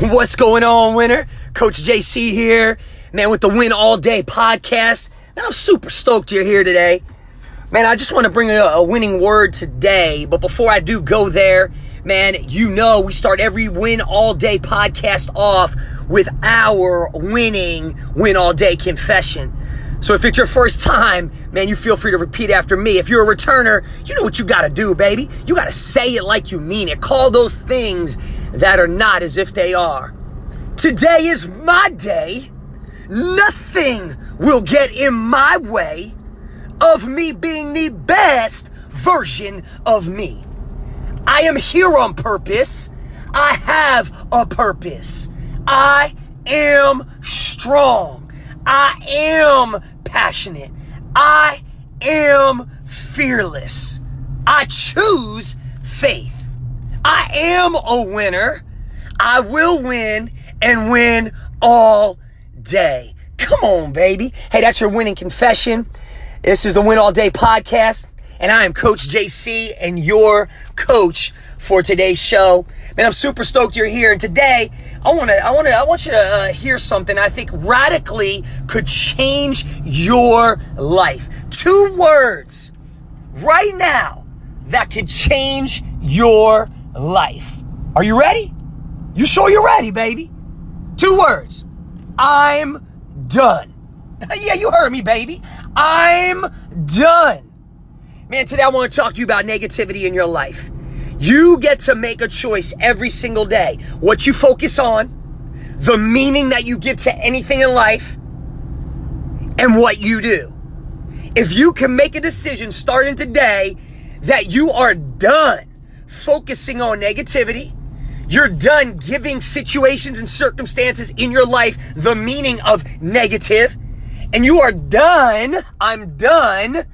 What's going on, winner? Coach JC here, man, with the Win All Day podcast. Man, I'm super stoked you're here today. Man, I just want to bring a, a winning word today, but before I do go there, man, you know we start every Win All Day podcast off with our winning Win All Day confession. So if it's your first time, man, you feel free to repeat after me. If you're a returner, you know what you gotta do, baby. You gotta say it like you mean it. Call those things that are not as if they are. Today is my day. Nothing will get in my way of me being the best version of me. I am here on purpose. I have a purpose. I am strong. I am passionate. I am fearless. I choose faith. I am a winner. I will win and win all day. Come on, baby. Hey, that's your winning confession. This is the Win All Day podcast, and I am Coach JC and your coach for today's show. Man, I'm super stoked you're here. And today, I want to, I want to, I want you to uh, hear something I think radically could change your life. Two words right now that could change your life. Are you ready? You sure you're ready, baby? Two words. I'm done. yeah, you heard me, baby. I'm done. Man, today I want to talk to you about negativity in your life. You get to make a choice every single day. What you focus on, the meaning that you give to anything in life, and what you do. If you can make a decision starting today that you are done focusing on negativity, you're done giving situations and circumstances in your life the meaning of negative, and you are done, I'm done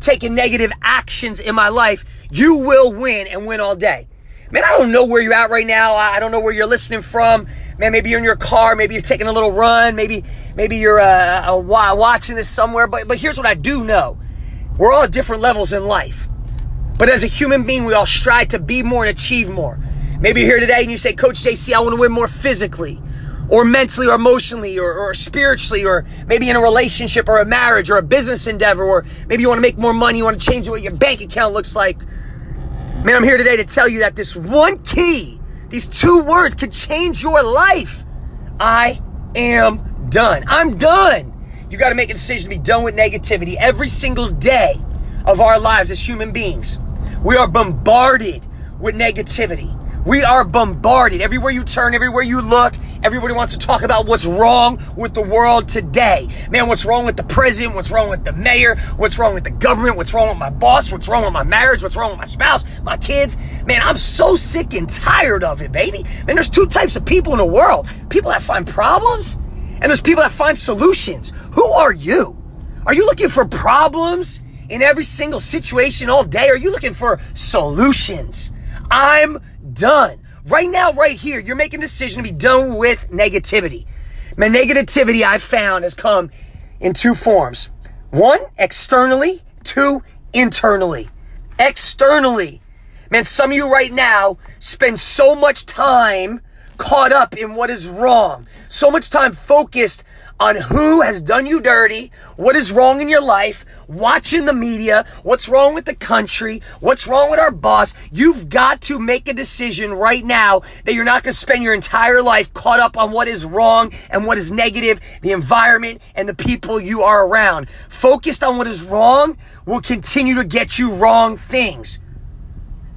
taking negative actions in my life, you will win and win all day. Man, I don't know where you're at right now. I don't know where you're listening from. Man, maybe you're in your car. Maybe you're taking a little run. Maybe, maybe you're uh, watching this somewhere. But, but here's what I do know. We're all different levels in life. But as a human being, we all strive to be more and achieve more. Maybe you're here today and you say, Coach JC, I want to win more physically or mentally or emotionally or, or spiritually or maybe in a relationship or a marriage or a business endeavor or maybe you want to make more money, you want to change what your bank account looks like. Man, I'm here today to tell you that this one key, these two words could change your life. I am done. I'm done. You got to make a decision to be done with negativity every single day of our lives as human beings. We are bombarded with negativity. We are bombarded everywhere you turn, everywhere you look. Everybody wants to talk about what's wrong with the world today. Man, what's wrong with the president? What's wrong with the mayor? What's wrong with the government? What's wrong with my boss? What's wrong with my marriage? What's wrong with my spouse? My kids? Man, I'm so sick and tired of it, baby. Man, there's two types of people in the world people that find problems, and there's people that find solutions. Who are you? Are you looking for problems in every single situation all day? Are you looking for solutions? I'm done. Right now, right here, you're making a decision to be done with negativity. My negativity I've found has come in two forms. One, externally. Two, internally. Externally. Man, some of you right now spend so much time caught up in what is wrong. So much time focused on who has done you dirty, what is wrong in your life, watching the media, what's wrong with the country, what's wrong with our boss. You've got to make a decision right now that you're not going to spend your entire life caught up on what is wrong and what is negative, the environment and the people you are around. Focused on what is wrong will continue to get you wrong things.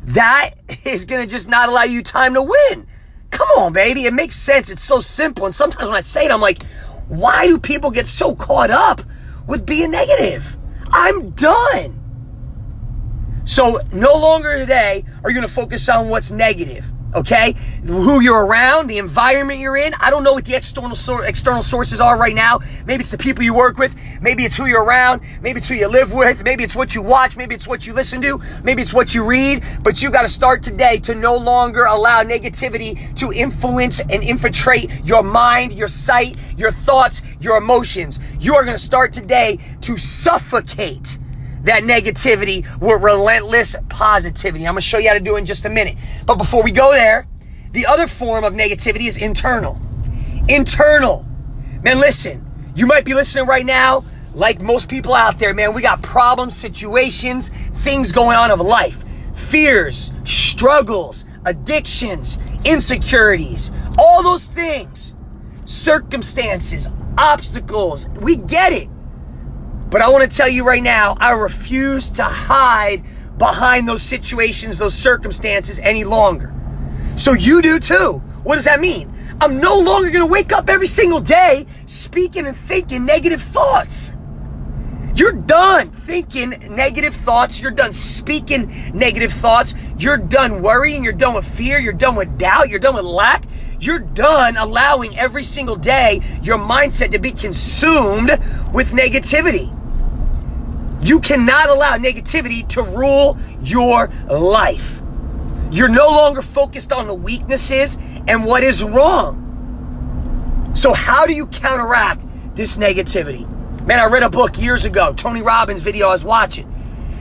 That is going to just not allow you time to win. Come on, baby. It makes sense. It's so simple. And sometimes when I say it, I'm like, why do people get so caught up with being negative? I'm done. So no longer today are you going to focus on what's negative. Okay, who you're around, the environment you're in. I don't know what the external sor- external sources are right now. Maybe it's the people you work with. Maybe it's who you're around. Maybe it's who you live with. Maybe it's what you watch. Maybe it's what you listen to. Maybe it's what you read. But you got to start today to no longer allow negativity to influence and infiltrate your mind, your sight, your thoughts, your emotions. You are going to start today to suffocate that negativity with relentless positivity. I'm going to show you how to do it in just a minute. But before we go there, The other form of negativity is internal. Internal. Man, listen, you might be listening right now, like most people out there, man. We got problems, situations, things going on of life, fears, struggles, addictions, insecurities, all those things, circumstances, obstacles. We get it. But I want to tell you right now, I refuse to hide behind those situations, those circumstances any longer. So you do too. What does that mean? I'm no longer going to wake up every single day speaking and thinking negative thoughts. You're done thinking negative thoughts. You're done speaking negative thoughts. You're done worrying. You're done with fear. You're done with doubt. You're done with lack. You're done allowing every single day your mindset to be consumed with negativity. You cannot allow negativity to rule your life. You're no longer focused on the weaknesses and what is wrong. So, how do you counteract this negativity? Man, I read a book years ago, Tony Robbins video I was watching,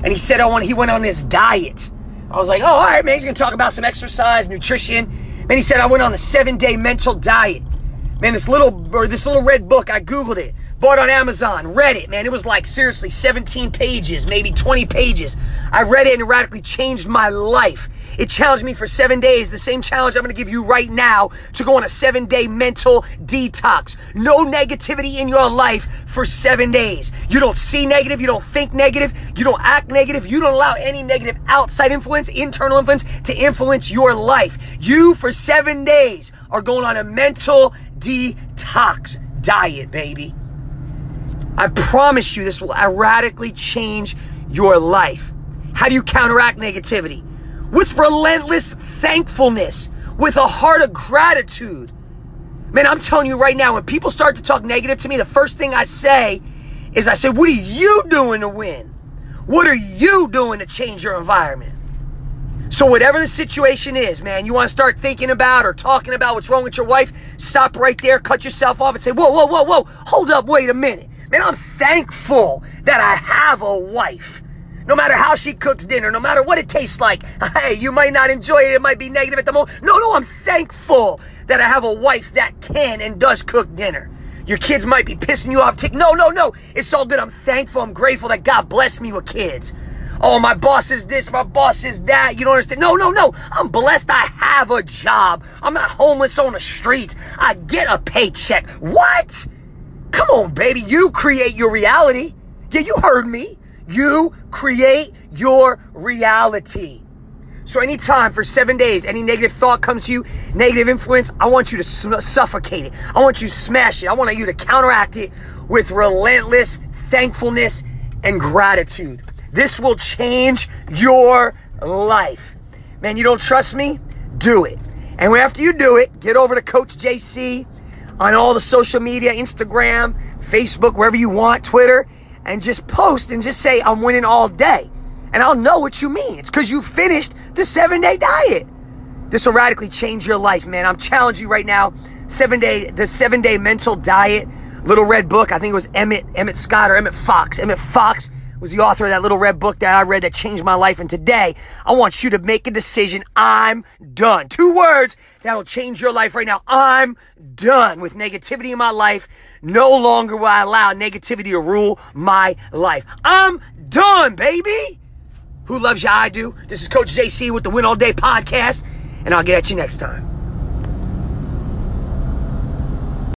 and he said I want he went on this diet. I was like, oh, all right, man, he's gonna talk about some exercise, nutrition. Man, he said I went on the seven day mental diet. Man, this little or this little red book, I googled it. Bought on Amazon, read it, man. It was like seriously 17 pages, maybe 20 pages. I read it and it radically changed my life. It challenged me for seven days. The same challenge I'm to give you right now to go on a seven day mental detox. No negativity in your life for seven days. You don't see negative. You don't think negative. You don't act negative. You don't allow any negative outside influence, internal influence to influence your life. You for seven days are going on a mental detox diet, baby. I promise you this will radically change your life. How do you counteract negativity? With relentless thankfulness, with a heart of gratitude. Man, I'm telling you right now, when people start to talk negative to me, the first thing I say is I say, What are you doing to win? What are you doing to change your environment? So, whatever the situation is, man, you want to start thinking about or talking about what's wrong with your wife, stop right there, cut yourself off, and say, Whoa, whoa, whoa, whoa, hold up, wait a minute. Man, I'm thankful that I have a wife. No matter how she cooks dinner, no matter what it tastes like. Hey, you might not enjoy it. It might be negative at the moment. No, no, I'm thankful that I have a wife that can and does cook dinner. Your kids might be pissing you off. No, no, no. It's all good. I'm thankful. I'm grateful that God blessed me with kids. Oh, my boss is this, my boss is that. You don't understand. No, no, no. I'm blessed. I have a job. I'm not homeless on the streets. I get a paycheck. What? Come on, baby. You create your reality. Yeah, you heard me. You create your reality. So anytime for seven days, any negative thought comes to you, negative influence, I want you to suffocate it. I want you to smash it. I want you to counteract it with relentless thankfulness and gratitude. This will change your life. Man, you don't trust me? Do it. And after you do it, get over to Coach JC on all the social media Instagram, Facebook, wherever you want, Twitter, and just post and just say, I'm winning all day. And I'll know what you mean. It's because you finished the seven day diet. This will radically change your life, man. I'm challenging you right now. Seven day, the seven day mental diet, little red book. I think it was Emmett, Emmett Scott or Emmet Fox. Emmet Fox was the author of that little red book that I read that changed my life. And today, I want you to make a decision. I'm done. Two words that'll change your life right now. I'm done with negativity in my life. No longer will I allow negativity to rule my life. I'm done, baby. Who loves you? I do. This is Coach JC with the Win All Day podcast, and I'll get at you next time.